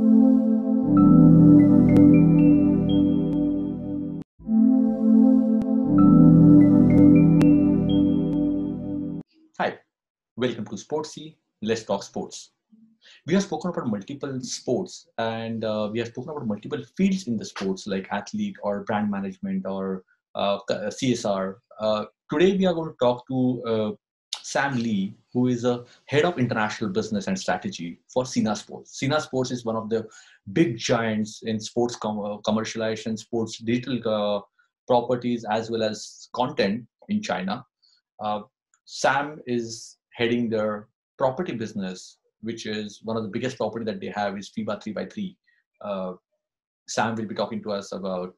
Hi, welcome to Sportsy. Let's talk sports. We have spoken about multiple sports and uh, we have spoken about multiple fields in the sports like athlete or brand management or uh, CSR. Uh, today we are going to talk to uh, Sam Lee, who is a head of international business and strategy for Sina Sports. Sina Sports is one of the big giants in sports com- uh, commercialization, sports digital uh, properties, as well as content in China. Sam is heading their property business, which is one of the biggest property that they have is FIBA 3x3. Uh, Sam will be talking to us about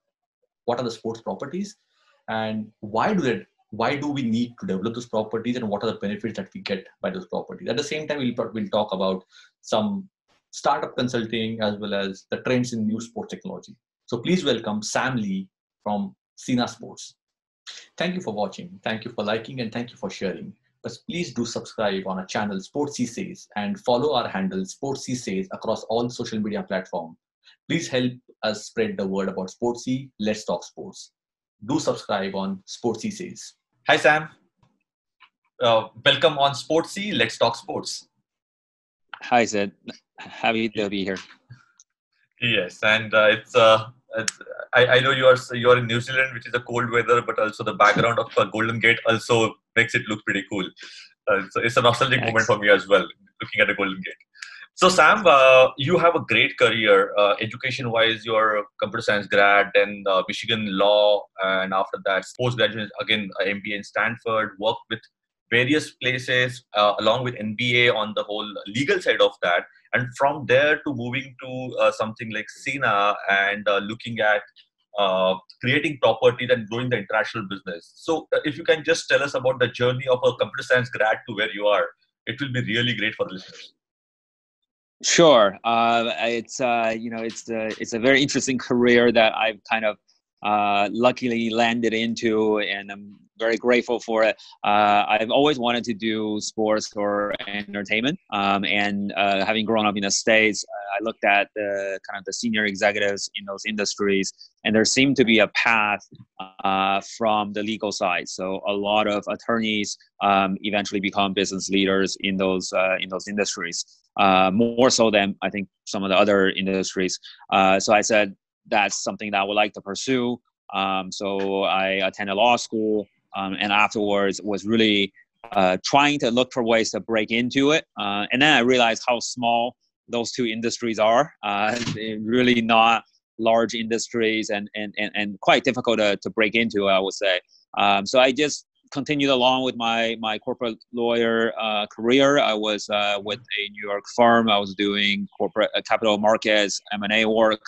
what are the sports properties and why do they why do we need to develop those properties and what are the benefits that we get by those properties at the same time we'll, we'll talk about some startup consulting as well as the trends in new sports technology so please welcome sam lee from sina sports Thank you for watching. Thank you for liking and thank you for sharing. But please do subscribe on our channel Sportsy Says and follow our handle Sportsy Says across all social media platforms. Please help us spread the word about Sportsy. Let's talk sports. Do subscribe on Sportsy Says. Hi Sam. Uh, welcome on Sportsy. Let's talk sports. Hi Zed. Happy to be here. Yes, and uh, it's uh, I, I know you are you are in New Zealand, which is a cold weather, but also the background of uh, Golden Gate also makes it look pretty cool. Uh, so it's a nostalgic Thanks. moment for me as well, looking at the Golden Gate. So Sam, uh, you have a great career, uh, education-wise. You're a computer science grad, then uh, Michigan law, and after that, postgraduate again MBA in Stanford. Worked with various places uh, along with NBA on the whole legal side of that and from there to moving to uh, something like Sina and uh, looking at creating property and growing the international business. So, if you can just tell us about the journey of a computer science grad to where you are, it will be really great for the listeners. Sure, uh, it's uh, you know it's a, it's a very interesting career that I've kind of luckily landed into, and I'm very grateful for it. Uh, I've always wanted to do sports or entertainment, um, and uh, having grown up in the states, uh, I looked at the kind of the senior executives in those industries, and there seemed to be a path uh, from the legal side. So a lot of attorneys um, eventually become business leaders in those uh, in those industries, uh, more so than I think some of the other industries. Uh, so I said that's something that I would like to pursue. Um, so I attended law school um, and afterwards was really uh, trying to look for ways to break into it. Uh, and then I realized how small those two industries are. Uh, really not large industries and, and, and, and quite difficult to, to break into, I would say. Um, so I just continued along with my, my corporate lawyer uh, career. I was uh, with a New York firm. I was doing corporate uh, capital markets, M&A work.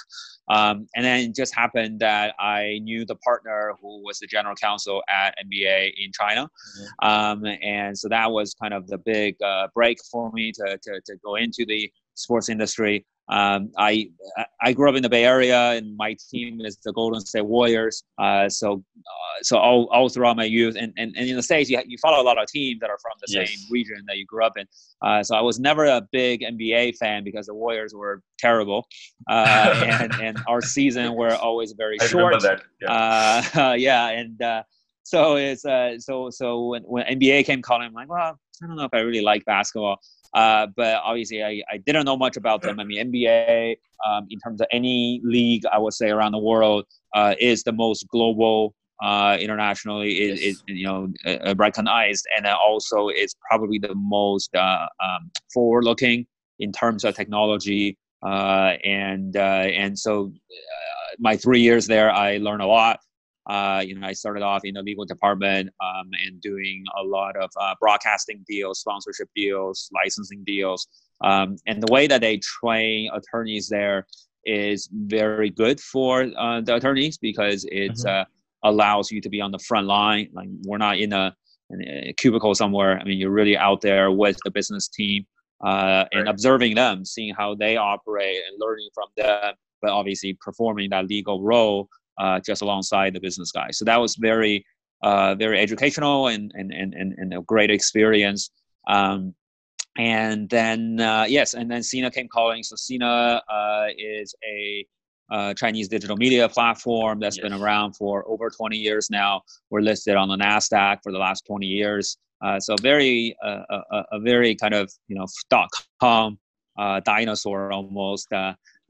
Um, and then it just happened that I knew the partner who was the general counsel at NBA in China. Mm-hmm. Um, and so that was kind of the big uh, break for me to, to, to go into the sports industry. Um, I I grew up in the Bay Area, and my team is the Golden State Warriors. Uh, so uh, so all, all throughout my youth, and, and, and in the states, you, you follow a lot of teams that are from the yes. same region that you grew up in. Uh, so I was never a big NBA fan because the Warriors were terrible, uh, and and our season were always very I short. That. Yeah. Uh, yeah, and uh, so it's uh, so so when, when NBA came calling, I'm like, well, I don't know if I really like basketball. Uh, but obviously, I, I didn't know much about them. I mean, NBA, um, in terms of any league, I would say around the world, uh, is the most global uh, internationally. Is, yes. is you know uh, recognized, and also it's probably the most uh, um, forward-looking in terms of technology. Uh, and and so, my three years there, I learned a lot. Uh, you know, I started off in the legal department um, and doing a lot of uh, broadcasting deals, sponsorship deals, licensing deals. Um, and the way that they train attorneys there is very good for uh, the attorneys because it mm-hmm. Uh, allows you to be on the front line. Like we're not in a, in a, cubicle somewhere. I mean, you're really out there with the business team uh, and observing them, seeing how they operate and learning from them. But obviously, performing that legal role uh, just alongside the business guy. So that was very, uh, very educational and, and, and, and, a great experience. Um, and then uh, yes, and then Sina came calling. So Sina uh, is a uh, Chinese digital media platform that's yes. been around for over 20 years now. We're listed on the Nasdaq for the last 20 years. Uh, so very uh, a, a, very kind of you know dot com uh, dinosaur almost.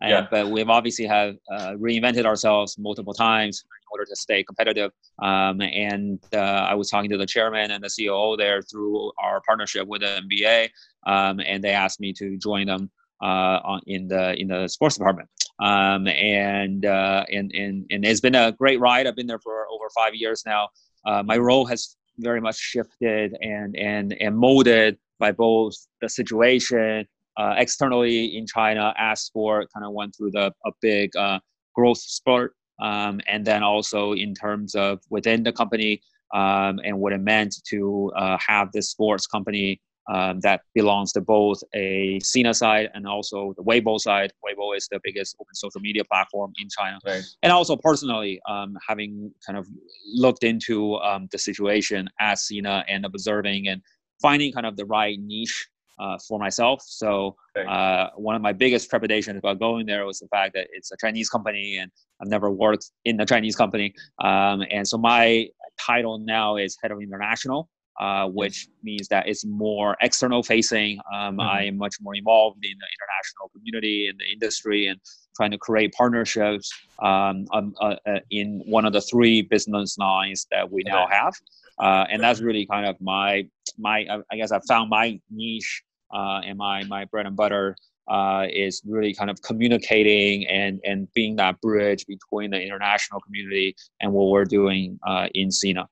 And, yeah. But we've obviously have reinvented ourselves multiple times in order to stay competitive. Um, and I was talking to the chairman and the COO there through our partnership with the NBA um, and they asked me to join them uh, on, in the in the sports department. Um, and, uh, and and and it's been a great ride. I've been there for over five years now. Uh, my role has very much shifted and and and molded by both the situation uh, externally in China as sport kind of went through the a big uh, growth spurt, um, and then also in terms of within the company um, and what it meant to uh, have this sports company um, that belongs to both a Sina side and also the Weibo side. Weibo is the biggest open social media platform in China. Right. And also personally, um, having kind of looked into um, the situation as Sina and observing and finding kind of the right niche uh, for myself. So uh, one of my biggest trepidations about going there was the fact that it's a Chinese company and I've never worked in a Chinese company. Um, and so my title now is head of international uh, which means that it's more external facing. Um, mm-hmm. I am much more involved in the international community in the industry and trying to create partnerships um, um, uh, uh, in one of the three business lines that we now have. Uh, and that's really kind of my my I guess I found my niche uh, and my my bread and butter uh, is really kind of communicating and and being that bridge between the international community and what we're doing uh, in Sina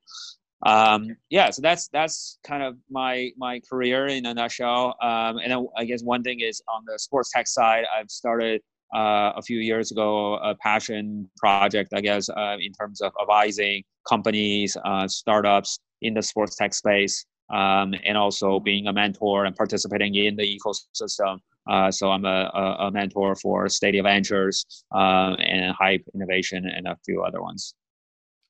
um, yeah, so that's that's kind of my my career in a nutshell. Um, and I guess one thing is on the sports tech side, I've started uh, a few years ago a passion project, I guess, uh, in terms of advising companies, uh, startups in the sports tech space, um, and also being a mentor and participating in the ecosystem. Uh, so I'm a, a, mentor for Stadia Ventures uh, and Hype Innovation and a few other ones.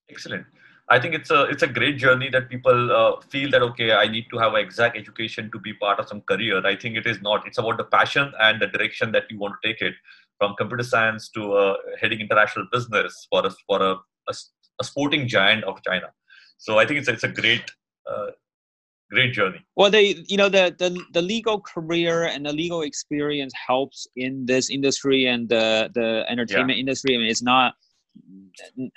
Excellent. I think it's a it's a great journey that people uh, feel that okay, I need to have an exact education to be part of some career. I think it is not. It's about the passion and the direction that you want to take it, from computer science to uh, heading international business for a for a, a, a, sporting giant of China. So I think it's it's a great. Uh, great journey well they you know the, the the legal career and the legal experience helps in this industry and the the entertainment yeah. industry i mean it's not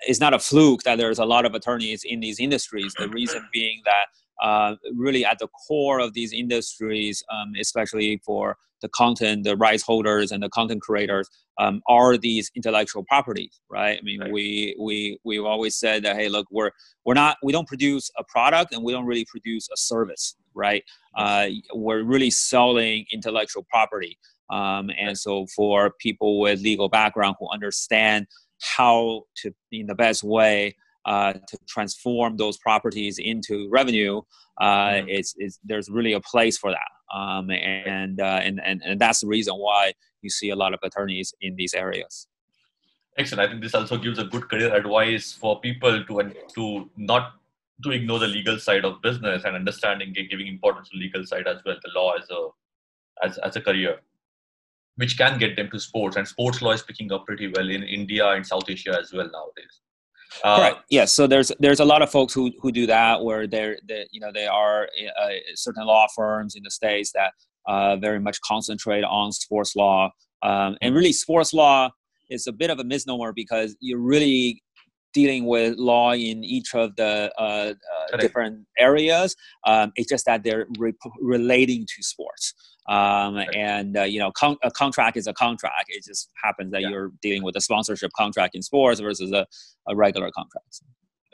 it's not a fluke that there's a lot of attorneys in these industries. The reason being that uh, really at the core of these industries, um, especially for the content, the rights holders and the content creators, um, are these intellectual properties, right? I mean, right. we we we've always said that hey, look, we're we're not we don't produce a product and we don't really produce a service, right? Uh, we're really selling intellectual property, um, and so for people with legal background who understand how to in the best way uh, to transform those properties into revenue uh, mm-hmm. it's, it's, there's really a place for that um, and, uh, and, and, and that's the reason why you see a lot of attorneys in these areas excellent i think this also gives a good career advice for people to to not to ignore the legal side of business and understanding giving importance to legal side as well the law as a as, as a career which can get them to sports. And sports law is picking up pretty well in India and South Asia as well nowadays. Uh, right. Yes. So there's there's a lot of folks who who do that where they're they, you know they are uh, certain law firms in the states that uh, very much concentrate on sports law. Um, and really, sports law is a bit of a misnomer because you're really dealing with law in each of the uh, uh, different areas. Um, it's just that they're re- relating to sports. Um, and uh, you know, con- a contract is a contract. It just happens that yeah. you're dealing with a sponsorship contract in sports versus a, a regular contract.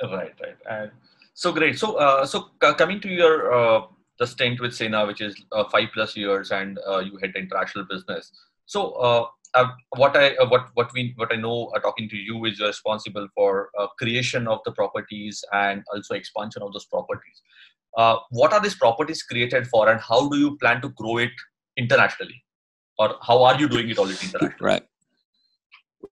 Right, right. And so great. So, uh, so c- coming to your uh, the stint with Sina, which is uh, five plus years, and uh, you had the international business. So, uh, what I what what we what I know talking to you is you're responsible for creation of the properties and also expansion of those properties uh, what are these properties created for and how do you plan to grow it internationally or how are you doing it already internationally right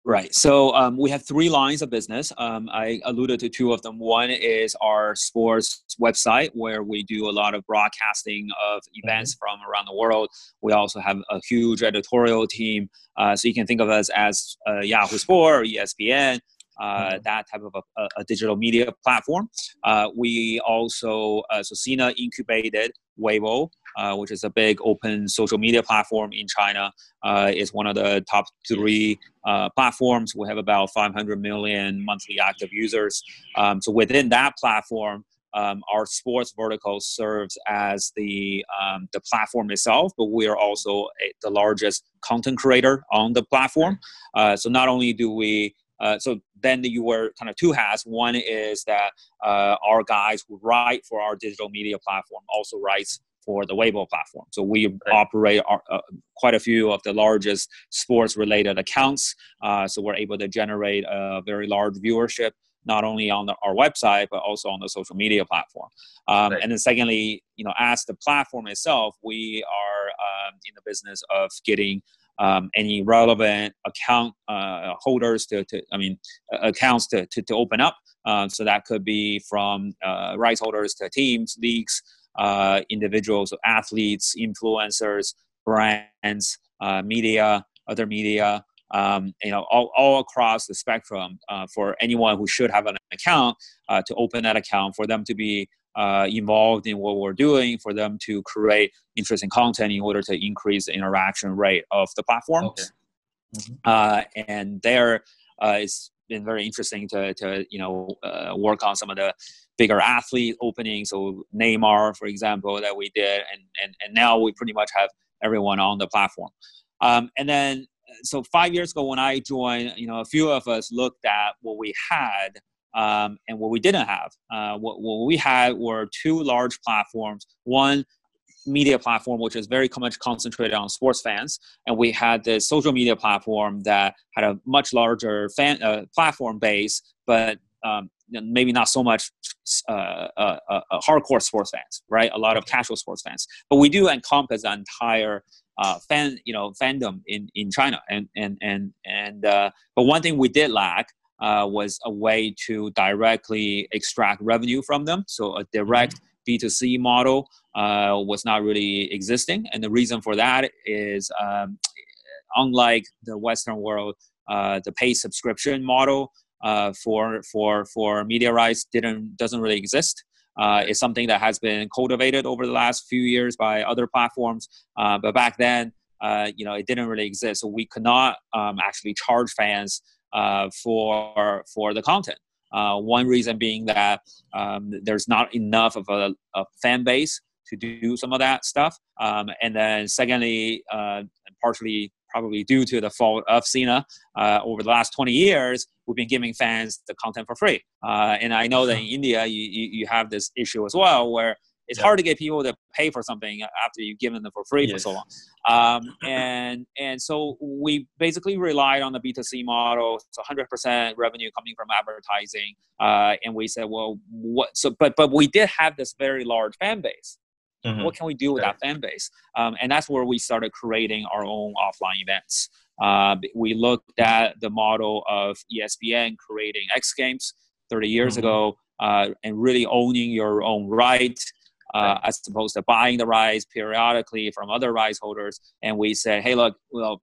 Right. So um, we have three lines of business. Um, I alluded to two of them. One is our sports website, where we do a lot of broadcasting of mm-hmm. events mm-hmm. from around the world. We also have a huge editorial team. Uh, so you can think of us as uh, Yahoo Sport or ESPN. Uh, mm-hmm. that type of a, a digital media platform. Uh, we also, uh, so Sina incubated Weibo, uh, which is a big open social media platform in China. Uh, it's one of the top three uh, platforms. We have about 500 million monthly active users. Um, so within that platform, um, our sports vertical serves as the um, the platform itself, but we are also a, the largest content creator on the platform. Uh, so not only do we uh, so then you wear kind of two hats. One is that uh, our guys who write for our digital media platform also writes for the Weibo platform. So we right. operate our, uh, quite a few of the largest sports related accounts. Uh, so we're able to generate a very large viewership not only on the, our website but also on the social media platform. Um, right. And then secondly, you know, as the platform itself, we are um, in the business of getting um, any relevant account uh, holders to, to, I mean, accounts to, to, to open up. Uh, so that could be from uh, rights holders to teams, leagues, uh, individuals, athletes, influencers, brands, uh, media, other media, um, you know, all, all across the spectrum uh, for anyone who should have an account to open that account, for them to be uh, involved in what we're doing, for them to create interesting content in order to increase the interaction rate of the platforms. Okay. Mm-hmm. Uh, and there, uh, it's been very interesting to, to you know uh, work on some of the bigger athlete openings. So Neymar, for example, that we did, and and and now we pretty much have everyone on the platform. Um, and then, so five years ago when I joined, you know, a few of us looked at what we had um, and what we didn't have. Uh, what, what we had were two large platforms. One media platform which is very much concentrated on sports fans and we had the social media platform that had a much larger fan uh, platform base but um, maybe not so much uh, uh, uh, uh, hardcore sports fans, right? A lot of casual sports fans, but we do encompass the entire uh, fan, you know, fandom in in China. And and and and uh, but one thing we did lack was a way to directly extract revenue from them. So a direct mm-hmm. B2C model was not really existing, and the reason for that is um, unlike the Western world, the pay subscription model uh, for for for media rights didn't doesn't really exist. Uh, it's something that has been cultivated over the last few years by other platforms, uh, but back then, uh, you know, it didn't really exist. So we could not um, actually charge fans uh, for for the content. Uh, one reason being that um, there's not enough of a, a, fan base to do some of that stuff, um, and then secondly, partially probably due to the fault of Sina uh, over the last 20 years, we've been giving fans the content for free. Uh, and I know that in India, you, you, you, have this issue as well where it's yeah. hard to get people to pay for something after you've given them for free yes. for so long. Um, and, and so we basically relied on the B2C model. So 100% revenue coming from advertising. Uh, and we said, well, what, so, but, but we did have this very large fan base. Mm-hmm. What can we do with that fan base? Um, and that's where we started creating our own offline events. Uh, we looked at the model of ESPN creating X Games 30 years mm-hmm. ago uh, and really owning your own right. Uh, as opposed to buying the rights periodically from other rights holders, and we said, "Hey, look, well,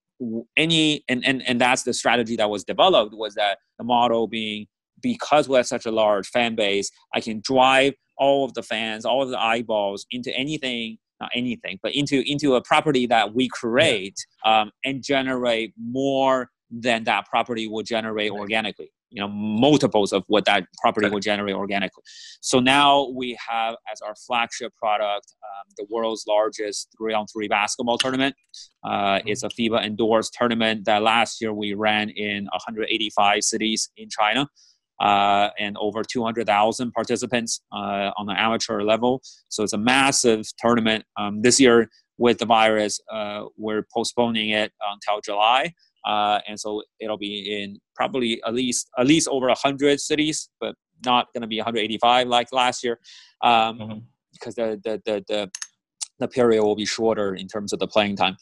any and, and and that's the strategy that was developed was that the model being because we have such a large fan base, I can drive all of the fans, all of the eyeballs into anything, not anything, but into into a property that we create yeah. um, and generate more than that property will generate right. organically. You know, multiples of what that property will generate organically. So now we have as our flagship product um, the world's largest three-on-three basketball tournament. Uh. It's a FIBA endorsed tournament that last year we ran in 185 cities in China uh, and over 200,000 participants uh, on the amateur level. So it's a massive tournament. Um, this year, with the virus, uh, we're postponing it until July, uh, and so it'll be in probably at least at least over 100 cities, but not going to be 185 like last year, um, mm-hmm. because the, the the the the period will be shorter in terms of the playing time.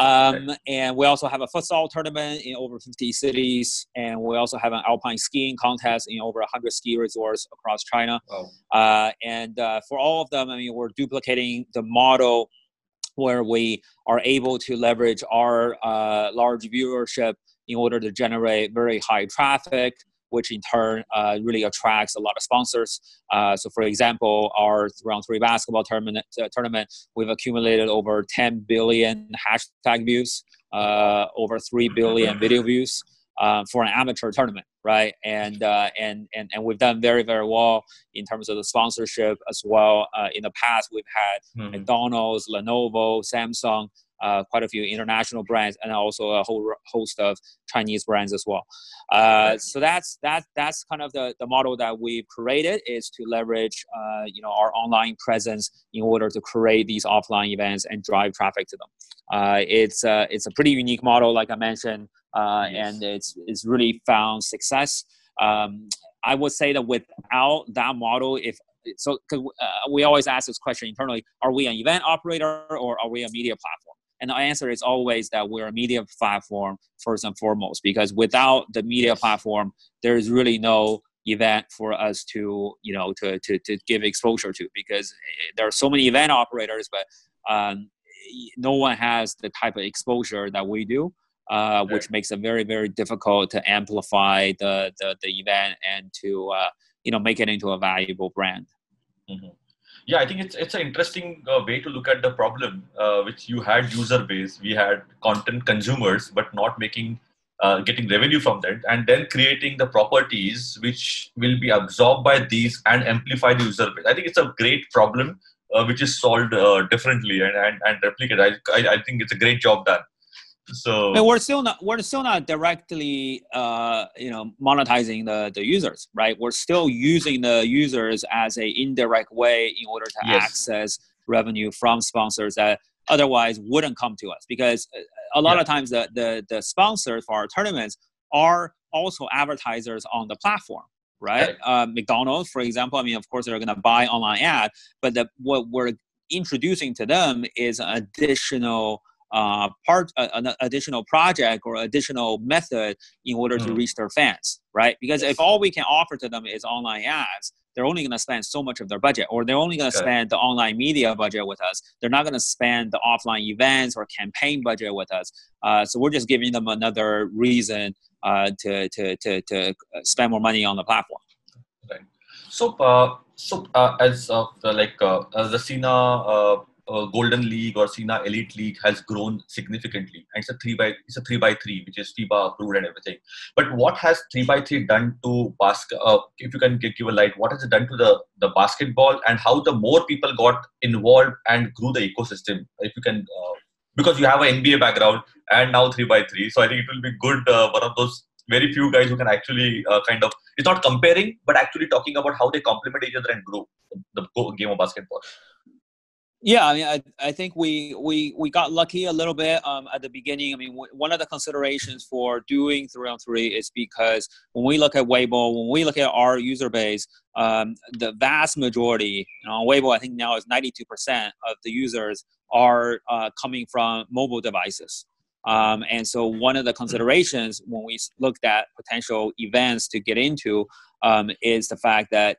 Um, and we also have a futsal tournament in over 50 cities, and we also have an alpine skiing contest in over 100 ski resorts across China. Wow. Uh, and uh, for all of them, I mean, we're duplicating the model where we are able to leverage our uh, large viewership in order to generate very high traffic which in turn uh, really attracts a lot of sponsors. Uh, so, for example, our round three basketball tournament, uh, tournament we've accumulated over 10 billion hashtag views, uh, over 3 billion video views. Uh, for an amateur tournament, right? And, uh, and and and we've done very very well in terms of the sponsorship as well. in the past, we've had mm-hmm. McDonald's, Lenovo, Samsung, uh, quite a few international brands and also a whole host of Chinese brands as well. Uh, so that's that that's kind of the, the model that we've created is to leverage uh, you know our online presence in order to create these offline events and drive traffic to them. Uh, it's uh, it's a pretty unique model, like I mentioned, uh, and it's it's really found success. Um, I would say that without that model, if so, because uh, we always ask this question internally: Are we an event operator or are we a media platform? And the answer is always that we're a media platform first and foremost, because without the media platform, there is really no event for us to you know to, to, to give exposure to because eh, there are so many event operators but um, no one has the type of exposure that we do uh, which makes it very very difficult to amplify the the, the event and to uh, you know make it into a valuable brand. Mm-hmm yeah i think it's it's an interesting uh, way to look at the problem uh, which you had user base we had content consumers but not making uh, getting revenue from that and then creating the properties which will be absorbed by these and amplify the user base. I think it's a great problem uh, which is solved uh, differently and, and, and replicated. I, I, I think it's a great job done so and we're still not we're still not directly uh, you know monetizing the, the users right we're still using the users as a indirect way in order to yes. access revenue from sponsors that otherwise wouldn't come to us because uh, a lot yeah. of times the, the the sponsors for our tournaments are also advertisers on the platform right. Uh, mcdonald's for example i mean of course they're going to buy online ad but the, what we're introducing to them is additional uh, part uh, an additional project or additional method in order mm. to reach their fans right? Because yes. if all we can offer to them is online ads they're only going to spend so much of their budget or they're only going to spend the online media budget with us. They're not going to spend the offline events or campaign budget with us. Uh, so we're just giving them another reason uh, to, to, to, to spend more money on the platform. Right. So uh, so uh, as of like as the Sina uh, Golden League or Sina Elite League has grown significantly, and it's a three by it's a three by three, which is FIBA approved and everything. But what has three by three done to basket? Uh, if you can give a light, what has it done to the the basketball and how the more people got involved and grew the ecosystem? If you can, uh, because you have an NBA background and now three by three, so I think it will be good. Uh, one of those very few guys who can actually uh, kind of it's not comparing, but actually talking about how they complement each other and grow the game of basketball. Yeah, I mean, I, I think we, we we got lucky a little bit um, at the beginning. I mean, w- one of the considerations for doing three on three is because when we look at Weibo, when we look at our user base, um, the vast majority you know, on Weibo, I think now is ninety two percent of the users are uh, coming from mobile devices. Um, and so, one of the considerations when we looked at potential events to get into um, is the fact that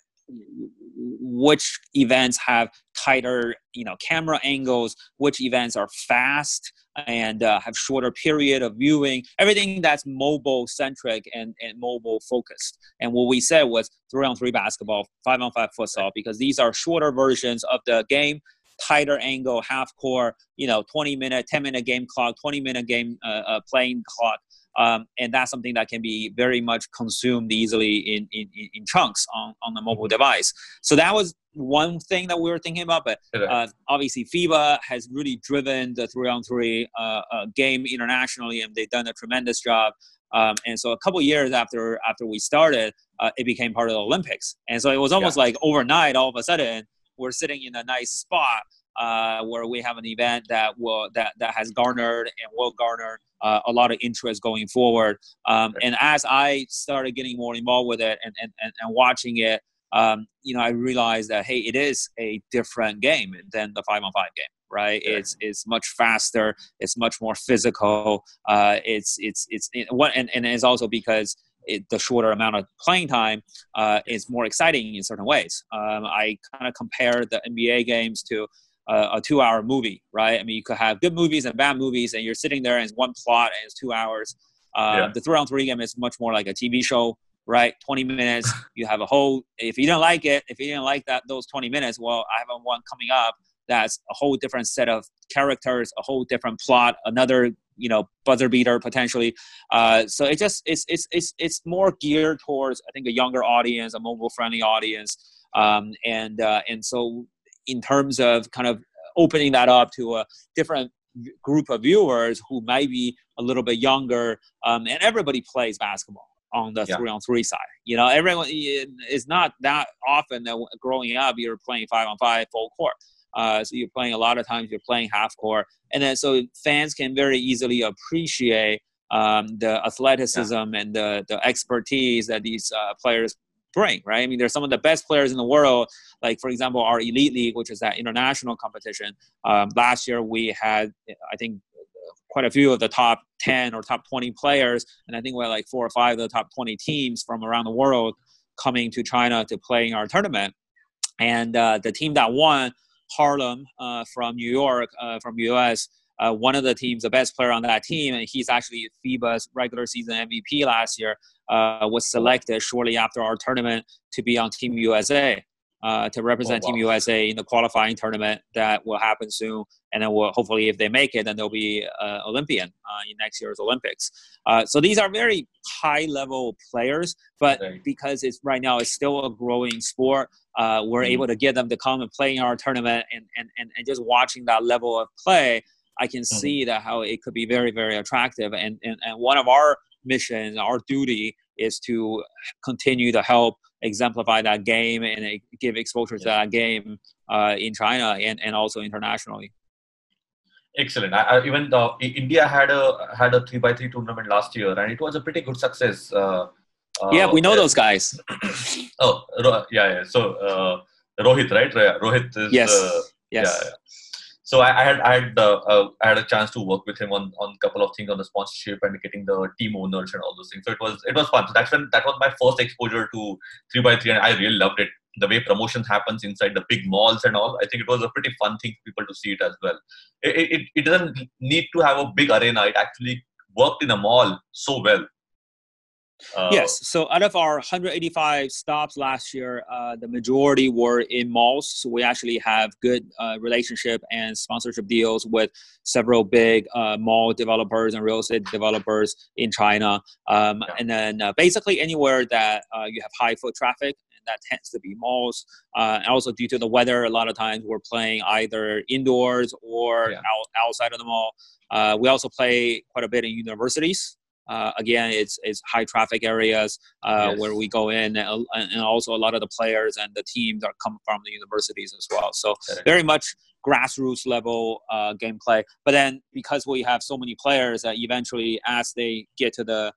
which events have tighter you know camera angles which events are fast and uh, have shorter period of viewing everything that's mobile centric and, and mobile focused. And what we said was three on three basketball five on five futsal because these are shorter versions of the game tighter angle half core you know 20 minute 10 minute game clock 20 minute game uh, uh, playing clock um, and that's something that can be very much consumed easily in, in, in chunks on, on the mobile device. So that was one thing that we were thinking about. But uh, obviously, FIBA has really driven the three on three uh, uh, game internationally, and they've done a tremendous job. Um, and so a couple years after after we started, uh, it became part of the Olympics. And so it was almost yeah. like overnight, all of a sudden, we're sitting in a nice spot uh, where we have an event that will that that has garnered and will garner uh, a lot of interest going forward. Um, and as I started getting more involved with it and and, and, and watching it, um, you know, I realized that hey, it is a different game than the five on five game. right? Yeah. It's it's much faster. It's much more physical. Uh, it's it's it's it, what and, and it's also because it, the shorter amount of playing time uh, is more exciting in certain ways. Um, I kind of compare the NBA games to a, a two-hour movie, right? I mean, you could have good movies and bad movies, and you're sitting there and it's one plot and it's two hours. Uh, yeah. The three-on-three game is much more like a TV show, right? 20 minutes. You have a whole. If you don't like it, if you didn't like that those 20 minutes, well, I have one coming up that's a whole different set of characters, a whole different plot, another you know buzzer beater potentially. Uh, so it just it's it's it's it's more geared towards I think a younger audience, a mobile friendly audience, um, and uh, and so in terms of kind of opening that up to a different group of viewers who might be a little bit younger, um, and everybody plays basketball on the yeah. three on three side. You know, everyone is not that often that growing up you're playing five on five full court. Uh, so you're playing a lot of times you're playing half court, and then so fans can very easily appreciate um, the athleticism yeah. and the the expertise that these uh, players bring. Right? I mean, there's some of the best players in the world. Like for example, our elite league, which is that international competition. Um, last year we had, I think, quite a few of the top 10 or top 20 players, and I think we had like four or five of the top 20 teams from around the world coming to China to play in our tournament. And uh, the team that won Harlem uh, from New York, uh, from US. Uh, one of the teams, the best player on that team, and he's actually FIBA's regular season MVP last year, uh, was selected shortly after our tournament to be on Team USA uh, to represent oh, wow. Team USA in the qualifying tournament that will happen soon. And then we'll, hopefully, if they make it, then they'll be uh, Olympian uh, in next year's Olympics. Uh, so these are very high level players, but okay. because it's right now it's still a growing sport, uh, we're mm-hmm. able to get them to come and play in our tournament, and, and, and, and just watching that level of play. I can mm-hmm. see that how it could be very, very attractive. And, and, and one of our missions, our duty is to continue to help exemplify that game and give exposure to that game uh, in China and, and also internationally. Excellent. I, I, even the, India had a had a three by three tournament last year, and it was a pretty good success. Uh, uh, yeah, we know those guys. oh, yeah, yeah. So uh, Rohit, right? Rohit is. Yes. Uh, yes. Yeah, yeah so I, I, had I had uh, uh, I had a chance to work with him on on a couple of things on the sponsorship and getting the team owners and all those things. So it was it was fun. So that's when that was my first exposure to three by three, and I really loved it. The way promotions happens inside the big malls and all, I think it was a pretty fun thing for people to see it as well. It, it, it doesn't need to have a big arena. It actually worked in a mall so well uh, yes. So out of our 185 stops last year, uh, the majority were in malls. So we actually have good uh, relationship and sponsorship deals with several big uh, mall developers and real estate developers in China. Um, yeah. And then uh, basically anywhere that uh, you have high foot traffic, and that tends to be malls. and also due to the weather, a lot of times we're playing either indoors or yeah. out, outside of the mall. we also play quite a bit in universities. Uh, again, it's, it's high traffic areas uh, yes. where we go in, and, and, also a lot of the players and the teams are come from the universities as well. So very much grassroots level uh, gameplay. But then because we have so many players that eventually, as they get to the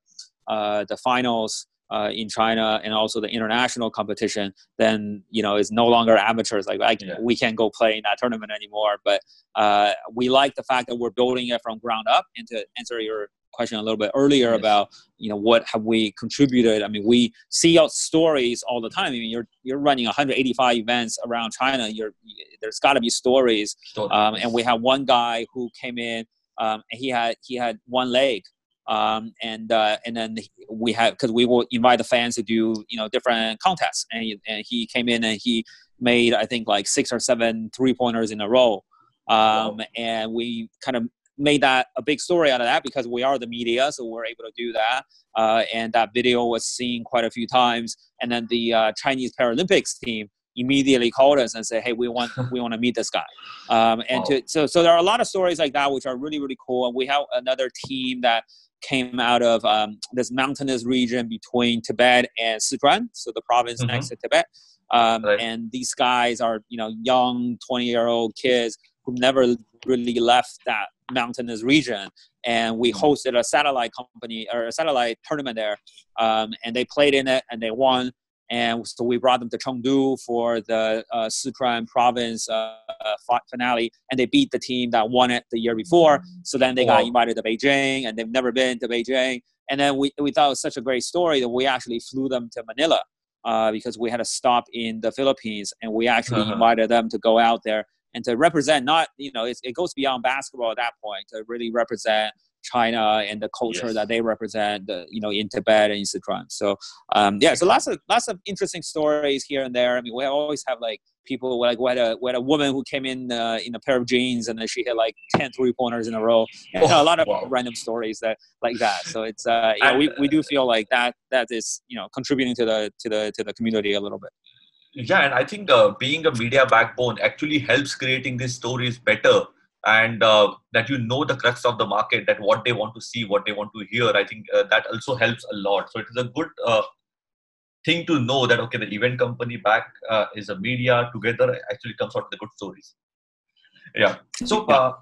uh, the finals. Uh, in China and also the international competition, then you know it's no longer amateurs. Like I, yeah. we can't go play in that tournament anymore. But uh, we like the fact that we're building it from ground up. And to answer your question a little bit earlier yes. about you know what have we contributed? I mean we see out stories all the time. I mean you're you're running 185 events around china. You're there's got to be stories. Um, and we have one guy who came in um, and he had he had one leg. Um, and uh, and then we had because we will invite the fans to do you know different contests. And, and he came in and he made i think like six or seven three pointers in a row. Um, wow. and we kind of made that a big story out of that because we are the media, so we're able to do that. Uh, and that video was seen quite a few times. And then the uh, Chinese Paralympics team immediately called us and said, "Hey, we want we want to meet this guy." Um, and wow. to, so so there are a lot of stories like that which are really really cool. And we have another team that came out of um, this mountainous region between Tibet and Sichuan, so the province mm-hmm. next to Tibet. Um, right. And these guys are you know young twenty year old kids who never really left that mountainous region. And we mm-hmm. hosted a satellite company or a satellite tournament there. Um, and they played in it and they won. and so we brought them to Chengdu for the uh, Sichuan province uh, finale, and they beat the team that won it the year before. So then they got invited to Beijing, and they've never been to Beijing. And then we, we thought it was such a great story that we actually flew them to Manila uh, because we had a stop in the Philippines, and we actually uh-huh. invited them to go out there and to represent not you know it goes beyond basketball at that point to really represent China and the culture yes. that they represent, uh, you know, in Tibet and in Sichuan. So, um, yeah, so lots of lots of interesting stories here and there. I mean, we always have like people like we had a we had a woman who came in uh, in a pair of jeans and then she hit like 10 three pointers in a row. And, oh, a lot of wow. random stories that like that. So it's uh, you know, we, we do feel like that that is you know contributing to the to the to the community a little bit. Yeah, and I think uh, being a media backbone actually helps creating these stories better and uh, that you know the crux of the market that what they want to see what they want to hear. I think uh, that also helps a lot. So it is a good uh, thing to know that okay the event company back uh, is a media together actually comes out with the good stories. Yeah. So uh,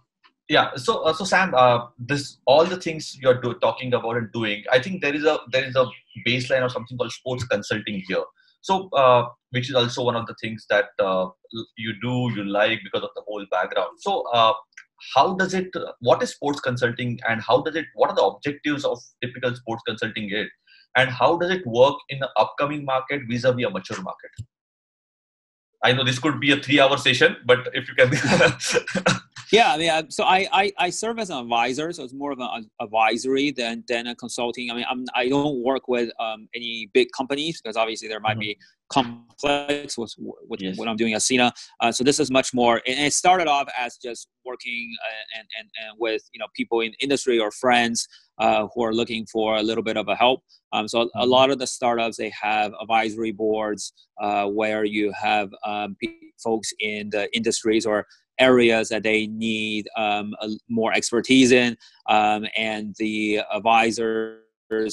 yeah. So uh, so sam this all the things you're do, talking about and doing i think there is a there is a baseline or something called sports consulting here so uh, which is also one of the things that uh, you do you like because of the whole background. So uh, how does it what is sports consulting and how does it what are the objectives of typical sports consulting it? And how does it work in the upcoming market vis-a-vis a mature market i know this could be a three hour session but if you can yeah i mean so I, I, I serve as an advisor so it's more of an advisory than than a consulting i mean I'm, i do not work with um, any big companies because obviously there might mm-hmm. be complex with, with yes. what I'm doing at Sina. Uh, so this is much more, and it started off as just working uh, and, and, and with you know people in industry or friends uh, who are looking for a little bit of a help. Um, so mm-hmm. a lot of the startups they have advisory boards uh, where you have um, folks in the industries or areas that they need um, more expertise in, um, and the advisors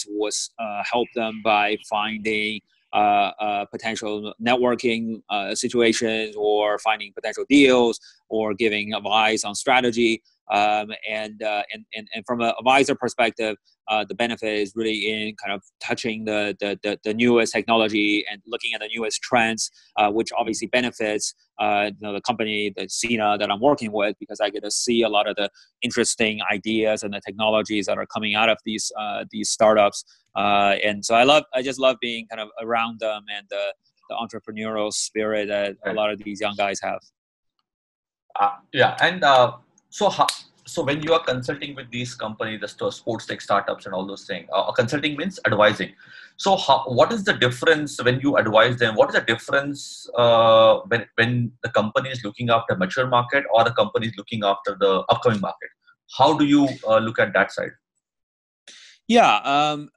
was uh, help them by finding potential networking uh, situations or finding potential deals or giving advice on strategy. Um, and, uh, and, and, and from an advisor perspective, uh, the benefit is really in kind of touching the, the, the, the newest technology and looking at the newest trends, uh, which obviously benefits uh, you know, the company, the Sina that I'm working with, because I get to see a lot of the interesting ideas and the technologies that are coming out of these uh, these startups. Uh, and so I love, I just love being kind of around them and the, the entrepreneurial spirit that a lot of these young guys have. yeah, and so how, so when you are consulting with these companies the sports tech startups and all those things uh, consulting means advising. So how, what is the difference when you advise them? What is the difference uh, when, when the company is looking after a mature market or the company is looking after the upcoming market? How do you uh, look at that side? Yeah um,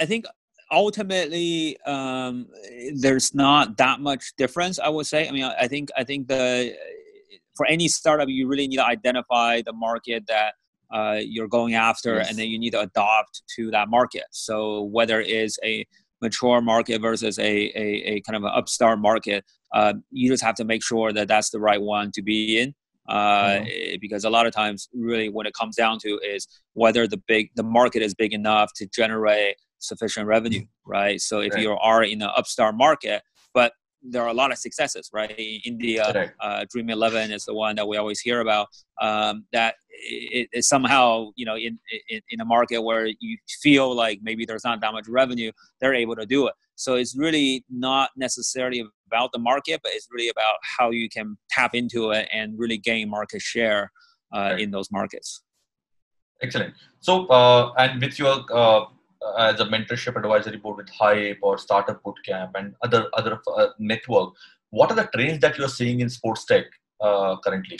i think ultimately um, there's not that much difference i would say. I mean i think i think the for any startup, you really need to identify the market that uh, you're going after, yes. and then you need to adopt to that market. So whether it's a mature market versus a, a, a kind of an upstart market, uh, you just have to make sure that that's the right one to be in. Uh, mm-hmm. Because a lot of times, really, when it comes down to is whether the big the market is big enough to generate sufficient revenue, right? So if right. you are in an upstart market, but there are a lot of successes, right? In India, uh, Dream Eleven is the one that we always hear about. Um, that it, it, somehow, you know, in, in in a market where you feel like maybe there's not that much revenue, they're able to do it. So it's really not necessarily about the market, but it's really about how you can tap into it and really gain market share uh, right. in those markets. Excellent. So, uh, and with your uh, as a mentorship advisory board with Hype or Startup Bootcamp and other other uh, network. What are the trends that you're seeing in sports tech uh, currently?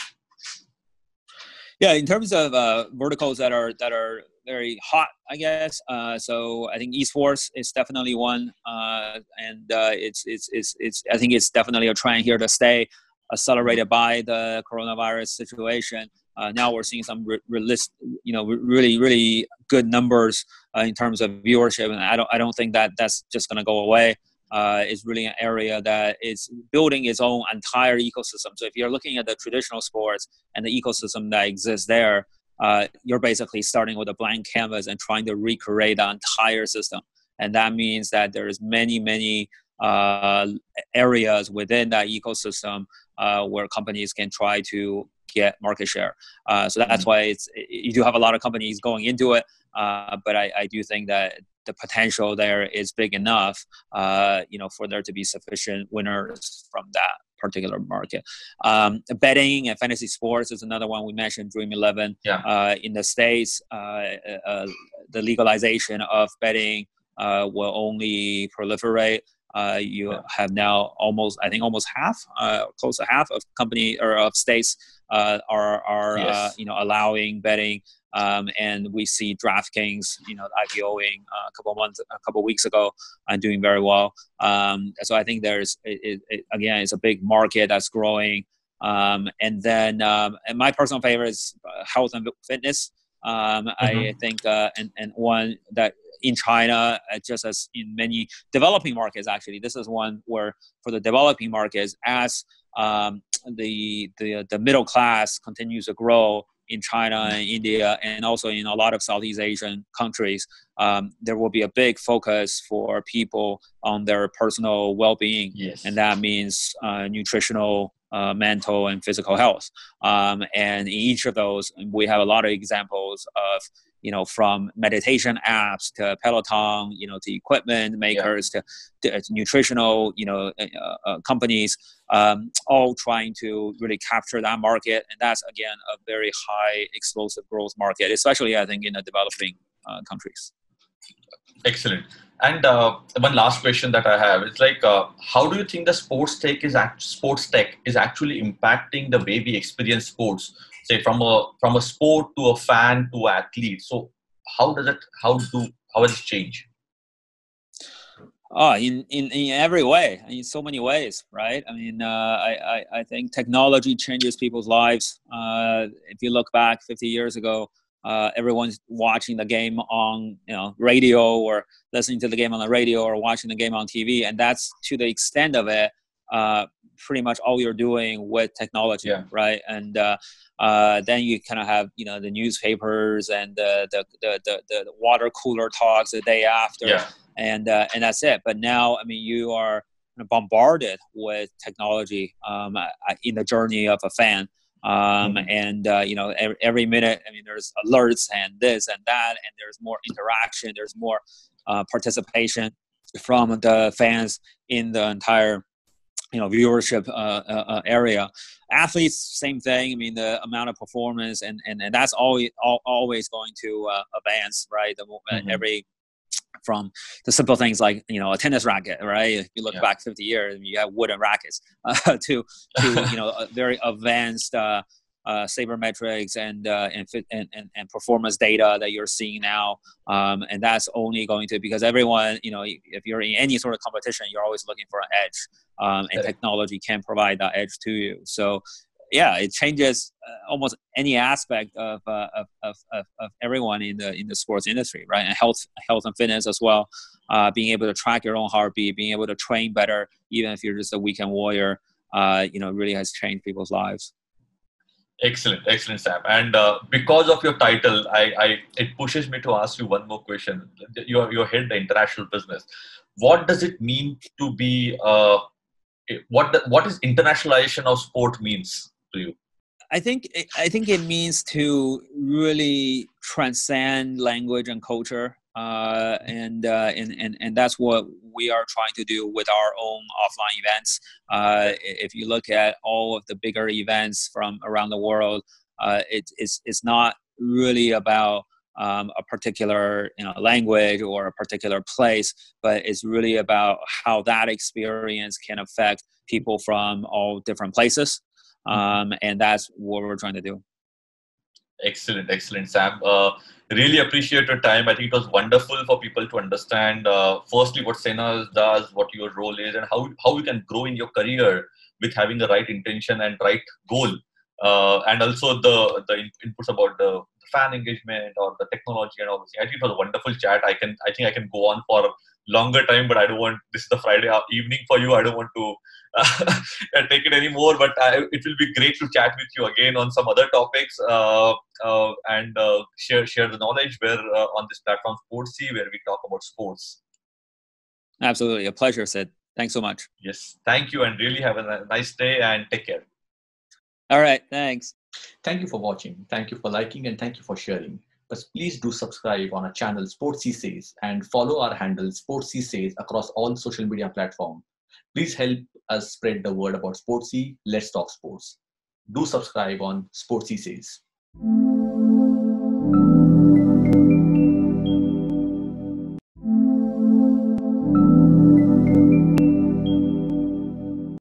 Yeah, in terms of uh, verticals that are that are very hot, I guess. Uh, so I think esports is definitely one, uh, and it's, it's it's it's I think it's definitely a trend here to stay, accelerated by the coronavirus situation. Uh, now we're seeing some re- re- you know, really, really good numbers uh, in terms of viewership, and I don't, I don't think that that's just going to go away. Uh, it's really an area that is building its own entire ecosystem. So if you're looking at the traditional sports and the ecosystem that exists there, uh, you're basically starting with a blank canvas and trying to recreate the entire system. And that means that there's many, many uh, areas within that ecosystem uh, where companies can try to get market share. Uh, so that's mm-hmm. why it's you do have a lot of companies going into it, uh, but I, I, do think that the potential there is big enough, uh, you know, for there to be sufficient winners from that particular market. Um, betting and fantasy sports is another one we mentioned. Dream Eleven yeah. uh, in the states, uh, uh, the legalization of betting uh, will only proliferate. Uh, you yeah. have now almost, I think, almost half, uh, close to half of company or of states are are yes. you know allowing betting. Um, and we see DraftKings, you know, IPOing uh, a couple months, a couple weeks ago, and doing very well. Um, so I think there's, it, it, again, it's a big market that's growing. Um, and then, um, and my personal favorite is uh, health and fitness. Um, mm-hmm. I think, uh, and, and one that in China, uh, just as in many developing markets, actually, this is one where for the developing markets, as um, the, the the middle class continues to grow, in China and India, and also in a lot of Southeast Asian countries, um, there will be a big focus for people on their personal well-being, yes. and that means uh, nutritional, uh, mental, and physical health. Um, and in each of those, we have a lot of examples of you know, from meditation apps to Peloton, you know, to equipment makers yeah. to, to, nutritional, you know, uh, uh, uh, companies, um, all trying to really capture that market. And that's, again, a very high explosive growth market, especially, I think, in the developing uh, countries. Excellent. And uh, one last question that I have is like, uh, how do you think the sports tech is act- sports tech is actually impacting the way we experience sports? say from a from a sport to a fan to athlete so how does it how do how does it change Oh, in, in, in every way, in so many ways, right? I mean, uh, I, I, I think technology changes people's lives. Uh, if you look back 50 years ago, uh, everyone's watching the game on you know radio or listening to the game on the radio or watching the game on TV, and that's to the extent of it. Uh, pretty much all you're doing with technology, yeah. right? And uh, uh, then you kind of have you know the newspapers and the the, the the, the, water cooler talks the day after, yeah. and uh, and that's it. But now, I mean, you are bombarded with technology um, in the journey of a fan. Um, mm-hmm. and uh, you know every, every, minute i mean there's alerts and this and that and there's more interaction there's more uh, participation from the fans in the entire you know viewership uh, uh, uh, area athletes same thing i mean the amount of performance and and, and that's always always going to uh, advance right the, mm-hmm. every from the simple things like you know a tennis racket right if you look yeah. back 50 years you have wooden rackets uh, to to you know very advanced uh, uh, sabermetrics and, uh, and, fit, and, and, and, performance data that you're seeing now. Um, and that's only going to, because everyone, you know, if you're in any sort of competition, you're always looking for an edge. Um, and technology can provide that edge to you. So, yeah, it changes uh, almost any aspect of, uh, of, of, of, everyone in the in the sports industry, right? And health, health and fitness as well. Uh, being able to track your own heartbeat, being able to train better, even if you're just a weekend warrior, uh, you know, really has changed people's lives. Excellent, excellent, Sam. And uh, because of your title, I, I it pushes me to ask you one more question. You're you're head the international business. What does it mean to be uh, what the, what is internationalization of sport means to you? I think I think it means to really transcend language and culture uh, and, uh, and and and that's what we are trying to do with our own offline events. Uh, if you look at all of the bigger events from around the world, uh, it, it's it's not really about um, a particular you know, language or a particular place, but it's really about how that experience can affect people from all different places. Um, and that's what we're trying to do. Excellent, excellent, Sam. Uh, really appreciate your time. I think it was wonderful for people to understand, uh, firstly, what Sina does, what your role is, and how, how you can grow in your career with having the right intention and right goal. Uh, and also the the inputs about the fan engagement or the technology and all things. I think it was a wonderful chat. I can I think I can go on for longer time, but I don't want this is the Friday evening for you. I don't want to uh, take it anymore. But I, it will be great to chat with you again on some other topics uh, uh, and uh, share share the knowledge where uh, on this platform Sportsy where we talk about sports. Absolutely, a pleasure, Sid. Thanks so much. Yes. Thank you and really have a nice day and take care. All right. Thanks. Thank you for watching. Thank you for liking and thank you for sharing. But please do subscribe on our channel Sportsy Says and follow our handle Sportsy Says across all social media platforms. Please help us spread the word about Sportsy. Let's talk sports. Do subscribe on Sportsy Says.